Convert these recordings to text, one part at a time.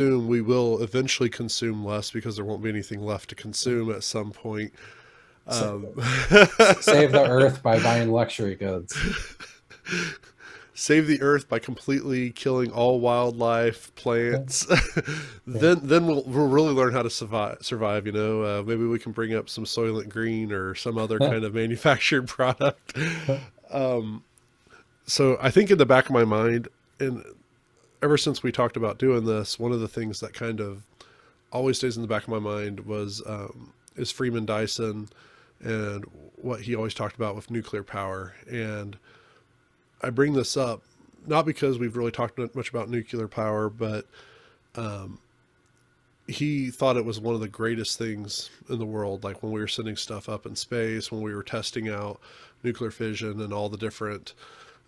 we will eventually consume less because there won't be anything left to consume at some point. Um, Save the earth by buying luxury goods. Save the earth by completely killing all wildlife, plants. then, then we'll, we'll really learn how to survive. Survive, you know. Uh, maybe we can bring up some Soylent Green or some other kind of manufactured product. Um, so I think in the back of my mind, and ever since we talked about doing this, one of the things that kind of always stays in the back of my mind was um, is Freeman Dyson and what he always talked about with nuclear power. And I bring this up not because we've really talked much about nuclear power, but um, he thought it was one of the greatest things in the world. Like when we were sending stuff up in space, when we were testing out nuclear fission and all the different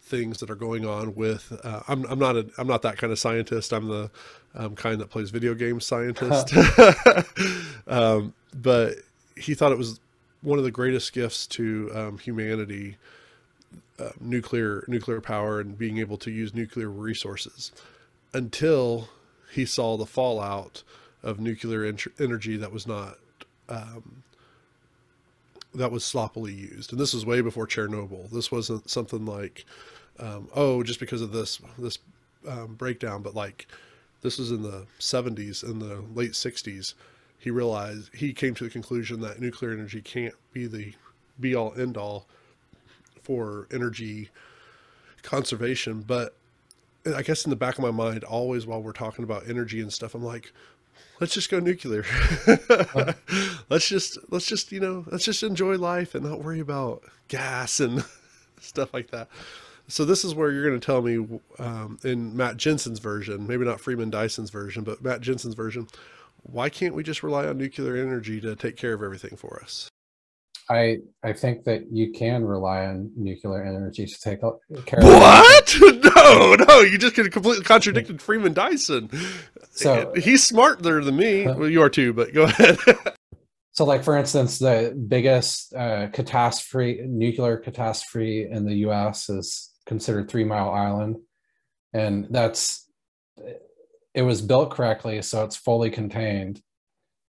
things that are going on with uh, I'm, I'm not a I'm not that kind of scientist. I'm the um, kind that plays video game scientist. Um, but he thought it was one of the greatest gifts to um, humanity uh, nuclear nuclear power and being able to use nuclear resources until he saw the fallout of nuclear en- energy that was not um, that was sloppily used. And this was way before Chernobyl. This wasn't something like, um, oh, just because of this this um, breakdown, but like this was in the 70s, in the late 60s. He realized he came to the conclusion that nuclear energy can't be the be all end all for energy conservation. But I guess in the back of my mind, always while we're talking about energy and stuff, I'm like, let's just go nuclear. let's just let's just you know let's just enjoy life and not worry about gas and stuff like that. So this is where you're going to tell me um, in Matt Jensen's version, maybe not Freeman Dyson's version, but Matt Jensen's version, why can't we just rely on nuclear energy to take care of everything for us? I I think that you can rely on nuclear energy to take care of What? No, no, you just completely contradicted Freeman Dyson. So he's smarter than me. Well, you are too, but go ahead. so, like for instance, the biggest uh, catastrophe, nuclear catastrophe in the U.S. is considered Three Mile Island, and that's it was built correctly, so it's fully contained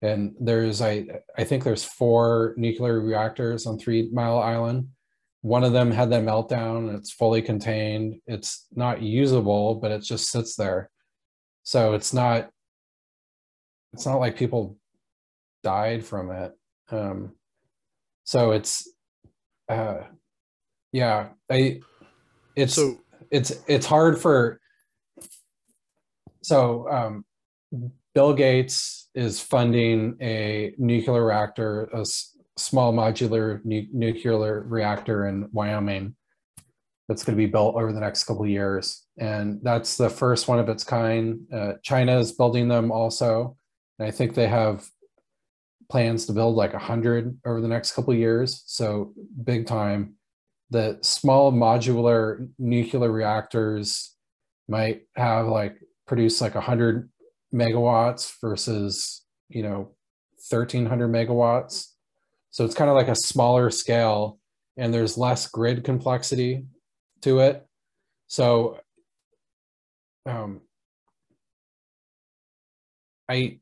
and there's I I think there's four nuclear reactors on Three Mile Island. One of them had that meltdown. It's fully contained. It's not usable, but it just sits there. So it's not it's not like people died from it. Um, so it's uh, yeah, I it's so, it's it's hard for so um, Bill Gates is funding a nuclear reactor, a small modular nu- nuclear reactor in Wyoming that's going to be built over the next couple years. And that's the first one of its kind. Uh, China is building them also. And I think they have plans to build like 100 over the next couple years. So big time. The small modular nuclear reactors might have like produce like 100 megawatts versus you know 1300 megawatts. So it's kind of like a smaller scale and there's less grid complexity to it. So um, i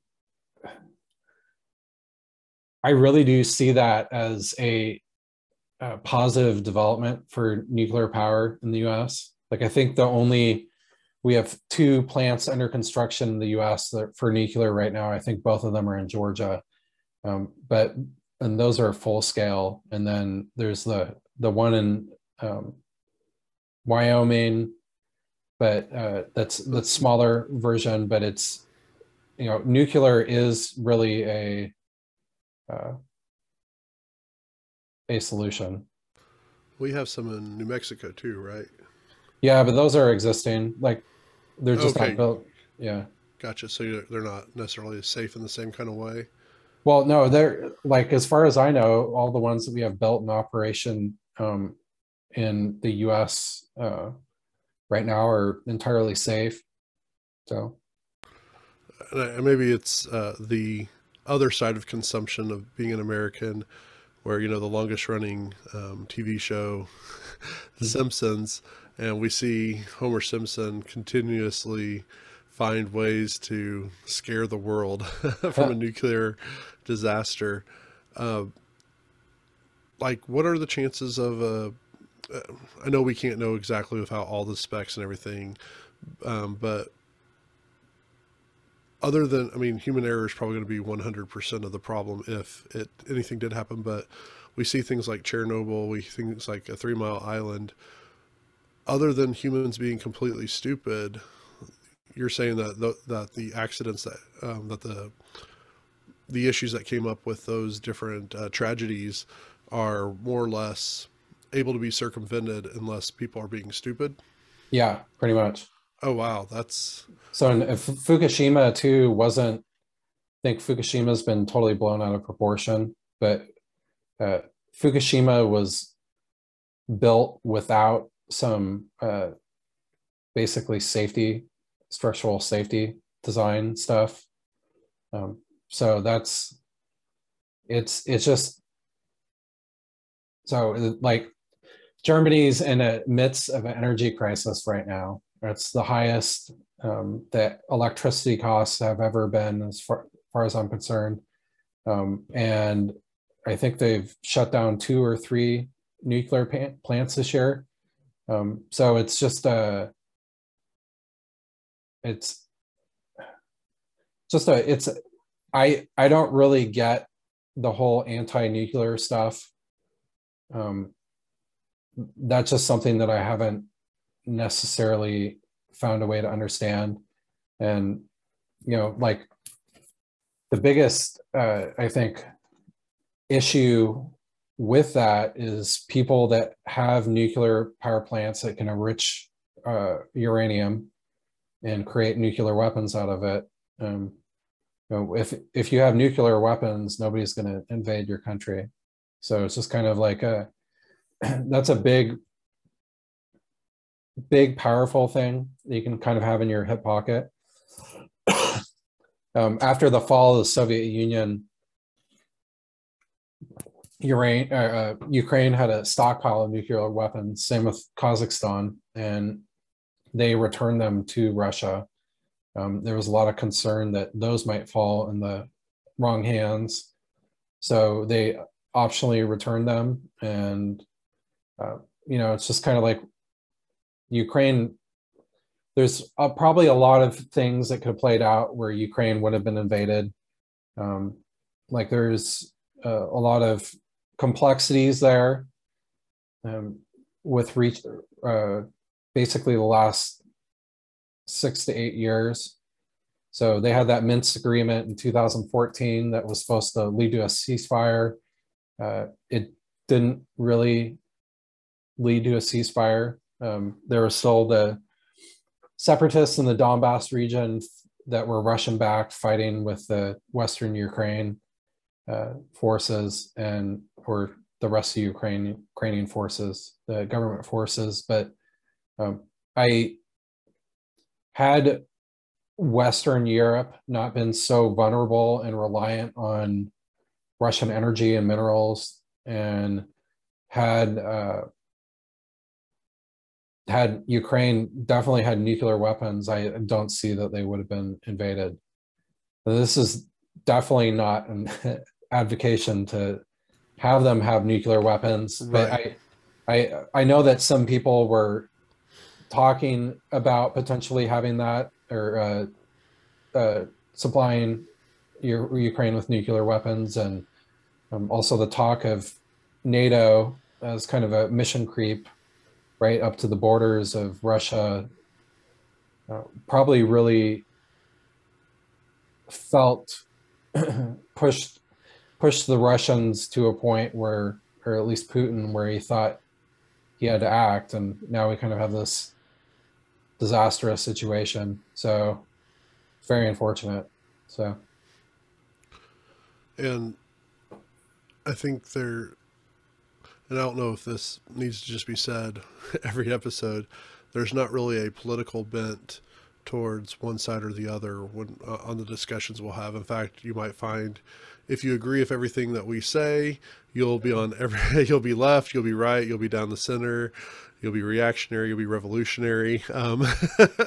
i really do see that as a, a positive development for nuclear power in the us like i think the only we have two plants under construction in the U.S. for nuclear right now. I think both of them are in Georgia, um, but and those are full scale. And then there's the the one in um, Wyoming, but uh, that's that's smaller version. But it's you know nuclear is really a uh, a solution. We have some in New Mexico too, right? Yeah, but those are existing. Like they're just okay. not built. Yeah. Gotcha. So they're not necessarily safe in the same kind of way. Well, no, they're like as far as I know, all the ones that we have built in operation um, in the U.S. Uh, right now are entirely safe. So, and maybe it's uh, the other side of consumption of being an American, where you know the longest running um, TV show, The mm-hmm. Simpsons and we see Homer Simpson continuously find ways to scare the world from a nuclear disaster. Uh, like, what are the chances of a? Uh, I know we can't know exactly without all the specs and everything, um, but other than, I mean, human error is probably going to be 100% of the problem if it anything did happen. But we see things like Chernobyl, we see things like a Three Mile Island. Other than humans being completely stupid, you're saying that the, that the accidents that um, that the the issues that came up with those different uh, tragedies are more or less able to be circumvented unless people are being stupid. Yeah, pretty much. Oh wow, that's so. And if Fukushima too wasn't, I think Fukushima's been totally blown out of proportion. But uh, Fukushima was built without some uh, basically safety, structural safety design stuff. Um, so that's it's it's just so like Germany's in the midst of an energy crisis right now. It's the highest um, that electricity costs have ever been, as far, far as I'm concerned. Um, and I think they've shut down two or three nuclear plants this year. Um, so it's just a, it's just a, it's, I I don't really get the whole anti-nuclear stuff. Um, that's just something that I haven't necessarily found a way to understand. And, you know, like the biggest, uh, I think, issue with that is people that have nuclear power plants that can enrich uh, uranium and create nuclear weapons out of it. Um, you know, if if you have nuclear weapons, nobody's going to invade your country. So it's just kind of like a that's a big big powerful thing that you can kind of have in your hip pocket um, after the fall of the soviet union Ukraine, uh, uh, Ukraine had a stockpile of nuclear weapons, same with Kazakhstan, and they returned them to Russia. Um, there was a lot of concern that those might fall in the wrong hands. So they optionally returned them. And uh, you know, it's just kind of like Ukraine. There's uh, probably a lot of things that could have played out where Ukraine would have been invaded. Um, like there's uh, a lot of complexities there um, with reach, uh, basically the last six to eight years. So they had that Minsk agreement in 2014 that was supposed to lead to a ceasefire. Uh, it didn't really lead to a ceasefire. Um, there were still the separatists in the Donbass region that were Russian backed fighting with the Western Ukraine uh, forces and or the rest of Ukraine Ukrainian forces, the government forces. But um, I had Western Europe not been so vulnerable and reliant on Russian energy and minerals and had uh, had Ukraine definitely had nuclear weapons, I don't see that they would have been invaded. This is definitely not an advocation to have them have nuclear weapons, right. but I, I, I know that some people were talking about potentially having that or uh, uh, supplying your, Ukraine with nuclear weapons, and um, also the talk of NATO as kind of a mission creep right up to the borders of Russia uh, probably really felt pushed pushed the Russians to a point where, or at least Putin, where he thought he had to act, and now we kind of have this disastrous situation. So very unfortunate. So and I think there and I don't know if this needs to just be said every episode, there's not really a political bent towards one side or the other when uh, on the discussions we'll have. In fact, you might find if you agree with everything that we say, you'll be on every you'll be left, you'll be right, you'll be down the center, you'll be reactionary, you'll be revolutionary, um,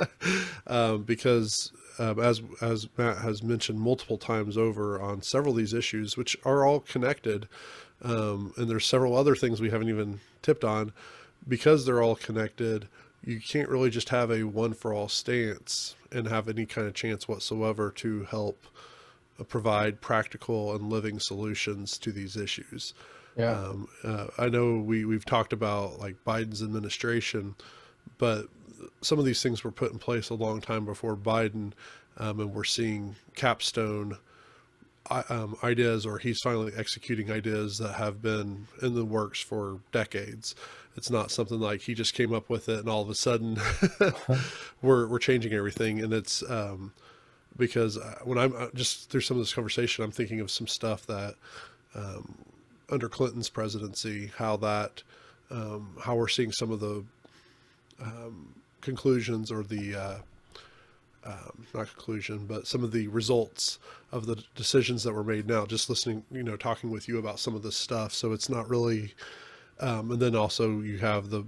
um, because um, as as Matt has mentioned multiple times over on several of these issues, which are all connected, um, and there's several other things we haven't even tipped on, because they're all connected. You can't really just have a one for all stance and have any kind of chance whatsoever to help uh, provide practical and living solutions to these issues. Yeah. Um, uh, I know we we've talked about like Biden's administration, but some of these things were put in place a long time before Biden, um, and we're seeing capstone um, ideas, or he's finally executing ideas that have been in the works for decades. It's not something like he just came up with it and all of a sudden we're we're changing everything, and it's um, because uh, when I'm uh, just through some of this conversation, I'm thinking of some stuff that um, under Clinton's presidency, how that um, how we're seeing some of the um, conclusions or the uh, um, not conclusion, but some of the results of the decisions that were made now. Just listening, you know, talking with you about some of this stuff. So it's not really, um, and then also you have the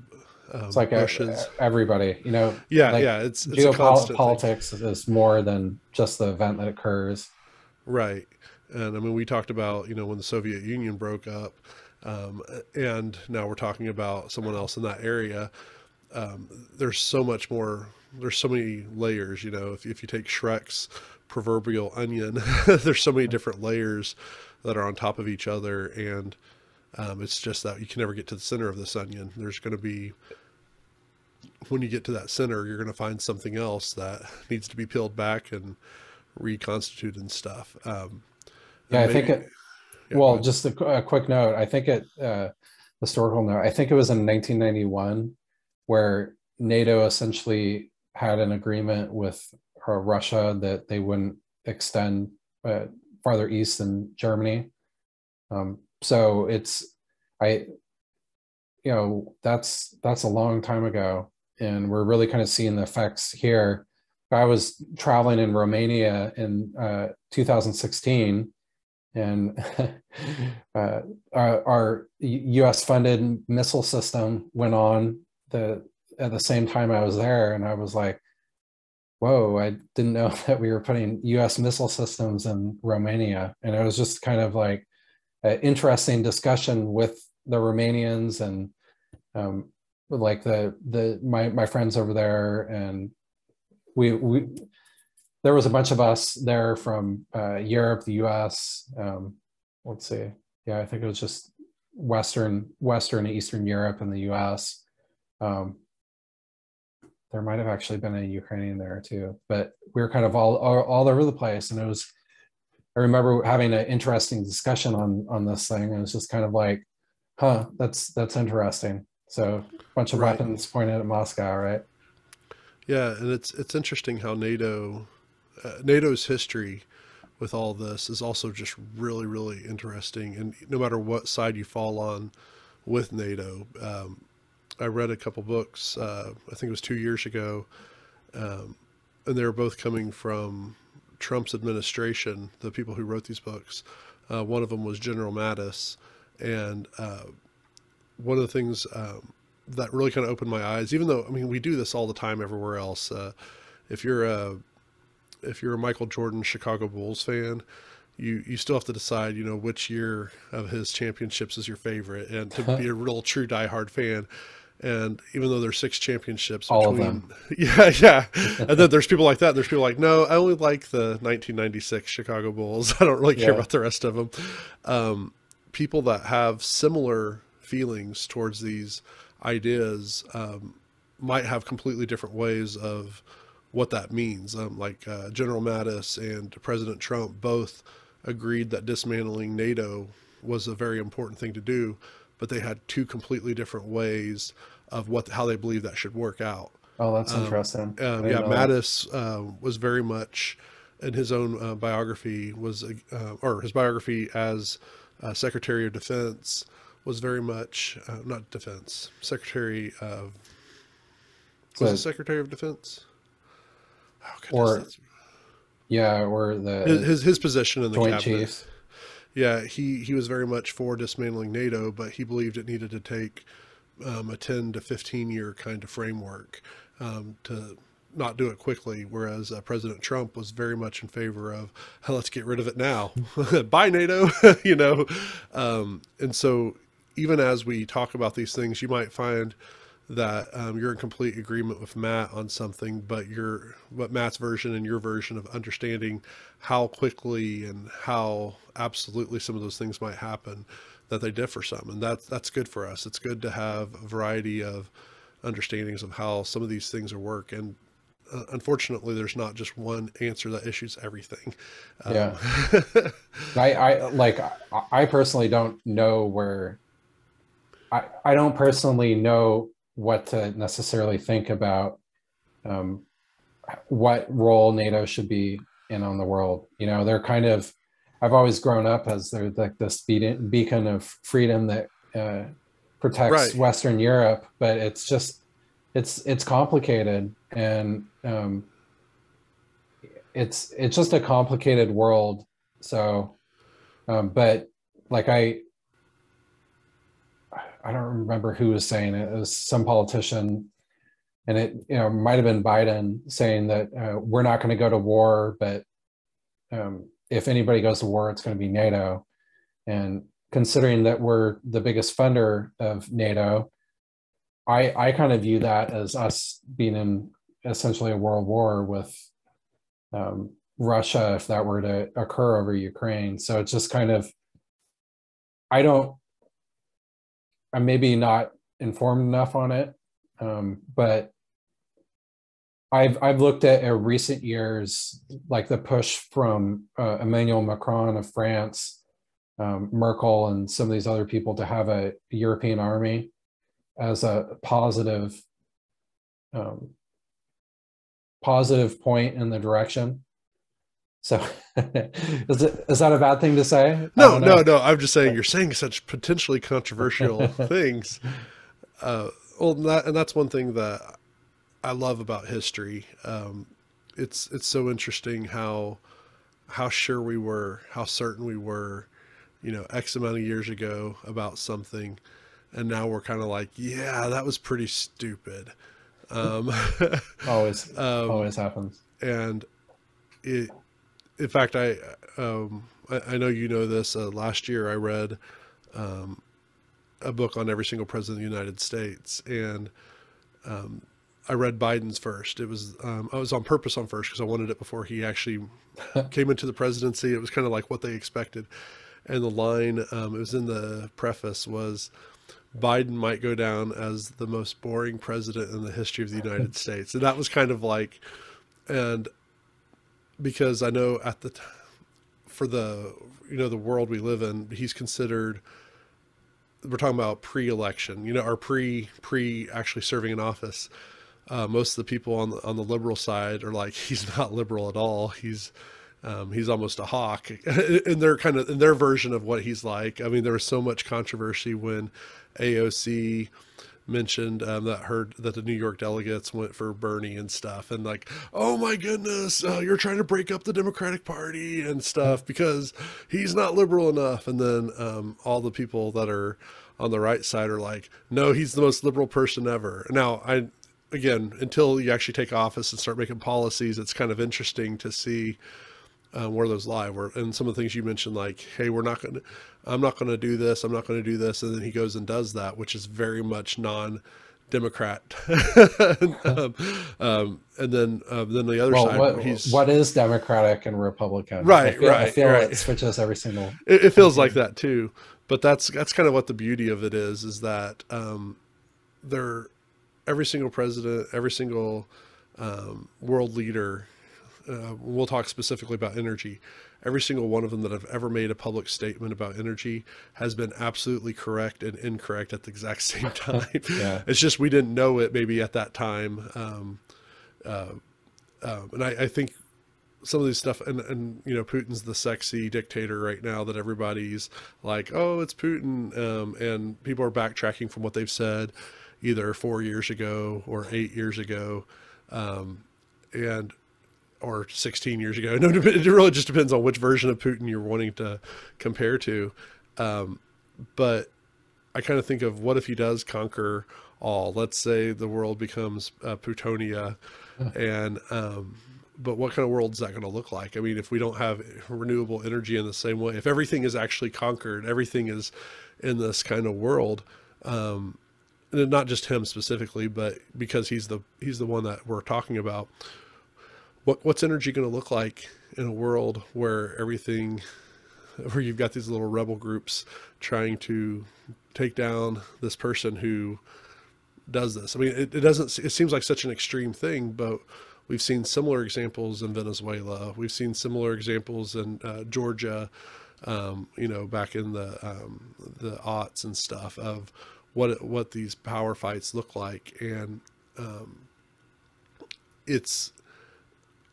um, It's like a, Bush's. everybody, you know, yeah, like yeah. It's, it's a constant thing. geopolitics is more than just the event that occurs. Right. And I mean, we talked about, you know, when the Soviet Union broke up, um, and now we're talking about someone else in that area. Um, there's so much more, there's so many layers, you know, if, if you take Shrek's proverbial onion, there's so many different layers that are on top of each other. And um, it's just that you can never get to the center of this onion. There's going to be, when you get to that center, you're going to find something else that needs to be peeled back and reconstituted and stuff. Um, Yeah, I think it, yeah, well, ahead. just a, a quick note. I think it, uh, historical note, I think it was in 1991 where NATO essentially had an agreement with uh, Russia that they wouldn't extend uh, farther east than Germany. Um, so it's, I, you know, that's that's a long time ago, and we're really kind of seeing the effects here. I was traveling in Romania in uh, 2016, and uh, our, our U.S. funded missile system went on the at the same time I was there, and I was like, "Whoa! I didn't know that we were putting U.S. missile systems in Romania," and it was just kind of like an interesting discussion with the Romanians and um, like the the my my friends over there, and we we there was a bunch of us there from uh, Europe, the U.S. Um, let's see, yeah, I think it was just Western, Western, and Eastern Europe, and the U.S. Um, there might have actually been a Ukrainian there too, but we were kind of all, all all over the place, and it was. I remember having an interesting discussion on on this thing. and It was just kind of like, huh, that's that's interesting. So a bunch of Right. weapons pointed at Moscow, right? Yeah, and it's it's interesting how NATO, uh, NATO's history with all this is also just really really interesting. And no matter what side you fall on with NATO, um, I read a couple books. Uh, I think it was two years ago, um, and they were both coming from Trump's administration. The people who wrote these books, uh, one of them was General Mattis, and uh, one of the things um, that really kind of opened my eyes, even though I mean we do this all the time everywhere else. Uh, if you're a if you're a Michael Jordan Chicago Bulls fan, you you still have to decide, you know, which year of his championships is your favorite, and to be a real true diehard fan. And even though there's six championships, All of them yeah, yeah, and then there's people like that. And there's people like, no, I only like the 1996 Chicago Bulls. I don't really care Yeah. about the rest of them. Um, people that have similar feelings towards these ideas um, might have completely different ways of what that means. Um, like uh, General Mattis and President Trump both agreed that dismantling NATO was a very important thing to do, but they had two completely different ways of what how they believe that should work out. Oh, that's interesting. Um, yeah. Mattis uh, was very much in his own uh, biography was uh, or his biography as uh, Secretary of Defense was very much uh, not Defense Secretary of was So- it Secretary of Defense? Oh, goodness, Or Yeah, or the his, his his position in the Joint cabinet. Chiefs. Yeah, he he was very much for dismantling NATO, but he believed it needed to take um, a ten to fifteen year kind of framework um, to not do it quickly. Whereas uh, President Trump was very much in favor of "Hey, let's get rid of it now, bye NATO, you know. Um, and so even as we talk about these things, you might find that um, you're in complete agreement with Matt on something, but your but Matt's version and your version of understanding how quickly and how absolutely some of those things might happen that they differ some, and that's that's good for us. It's good to have a variety of understandings of how some of these things are work and. Uh, unfortunately, there's not just one answer that issues everything. Um, Yeah. I, I like I- I personally don't know where I I don't personally know what to necessarily think about um, what role NATO should be in on the world. You know, they're kind of I've always grown up as they're like this beacon of freedom that uh, protects Right. Western Europe, but it's just it's it's complicated and um, it's it's just a complicated world so um, but like i i don't remember who was saying it it was some politician and it you know might have been biden saying that uh, we're not going to go to war but um, if anybody goes to war it's going to be nato and considering that we're the biggest funder of nato i i kind of view that as us being in essentially a world war with um, Russia if that were to occur over Ukraine. So it's just kind of, I don't, I'm maybe not informed enough on it, um, but I've I've looked at uh, recent years, like the push from uh, Emmanuel Macron of France, um, Merkel, and some of these other people to have a European army as a positive um, positive point in the direction. So is it is that a bad thing to say? No, no, no. I'm just saying you're saying such potentially controversial things. Uh, well, and, that, and that's one thing that I love about history. Um, it's it's so interesting how how sure we were, how certain we were, you know, X amount of years ago about something, and now we're kind of like, yeah, that was pretty stupid. Um, Always um, always happens. and it in fact i um i, I know you know this uh, last year i read um a book on every single president of the united states and um i read biden's first. It was um i was on purpose on first because i wanted it before he actually came into the presidency. It was kind of like what they expected. And the line um it was in the preface was Biden might go down as the most boring president in the history of the United States. And that was kind of like, and because I know at the, for the, you know, the world we live in, he's considered, we're talking about pre-election, you know, or pre, pre actually serving in office. Uh, most of the people on the, on the liberal side are like, he's not liberal at all. He's, um, he's almost a hawk in their kind of in their version of what he's like. I mean, there was so much controversy when AOC mentioned um, that heard that the New York delegates went for Bernie and stuff, and like, oh my goodness, uh, you're trying to break up the Democratic Party and stuff because he's not liberal enough. And then um, all the people that are on the right side are like, no, he's the most liberal person ever. Now, I again, until you actually take office and start making policies, it's kind of interesting to see um, where those lie. Where and some of the things you mentioned, like, hey, we're not going to, I'm not going to do this, I'm not going to do this, and then he goes and does that, which is very much non-democrat. um, um, and then um, then the other Well, side, what, he's what is Democratic and Republican? Right, I feel, I right, feel right. it switches every single. it, it feels like that too but that's that's kind of what the beauty of it is is that um they're every single president every single um, world leader uh, we'll talk specifically about energy. Every single one of them that have ever made a public statement about energy has been absolutely correct and incorrect at the exact same time. Yeah. it's just we didn't know it maybe at that time. Um, uh, um, and I, I think some of these stuff and and you know Putin's the sexy dictator right now that everybody's like oh it's Putin um, and people are backtracking from what they've said either four years ago or eight years ago. Um, and or 16 years ago. No, it really just depends on which version of Putin you're wanting to compare to. Um, but I kind of think of what if he does conquer all? Let's say the world becomes uh, Plutonia, and um, but what kind of world is that going to look like? I mean, if we don't have renewable energy in the same way, if everything is actually conquered, everything is in this kind of world, um, and not just him specifically, but because he's the he's the one that we're talking about. What what's energy going to look like in a world where everything, where you've got these little rebel groups trying to take down this person who does this? I mean, it, it doesn't. It seems like such an extreme thing, but we've seen similar examples in Venezuela. We've seen similar examples in uh, Georgia. Um, you know, back in the um, the aughts and stuff of what what these power fights look like, and um, it's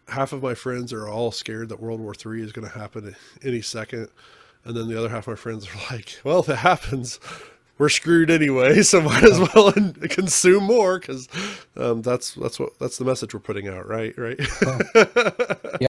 half of my friends are all scared that World War III is going to happen any second, and then the other half of my friends are like, "Well, if it happens." We're screwed anyway, so might as well consume more because um, that's that's what that's the message we're putting out, right? Right. yeah.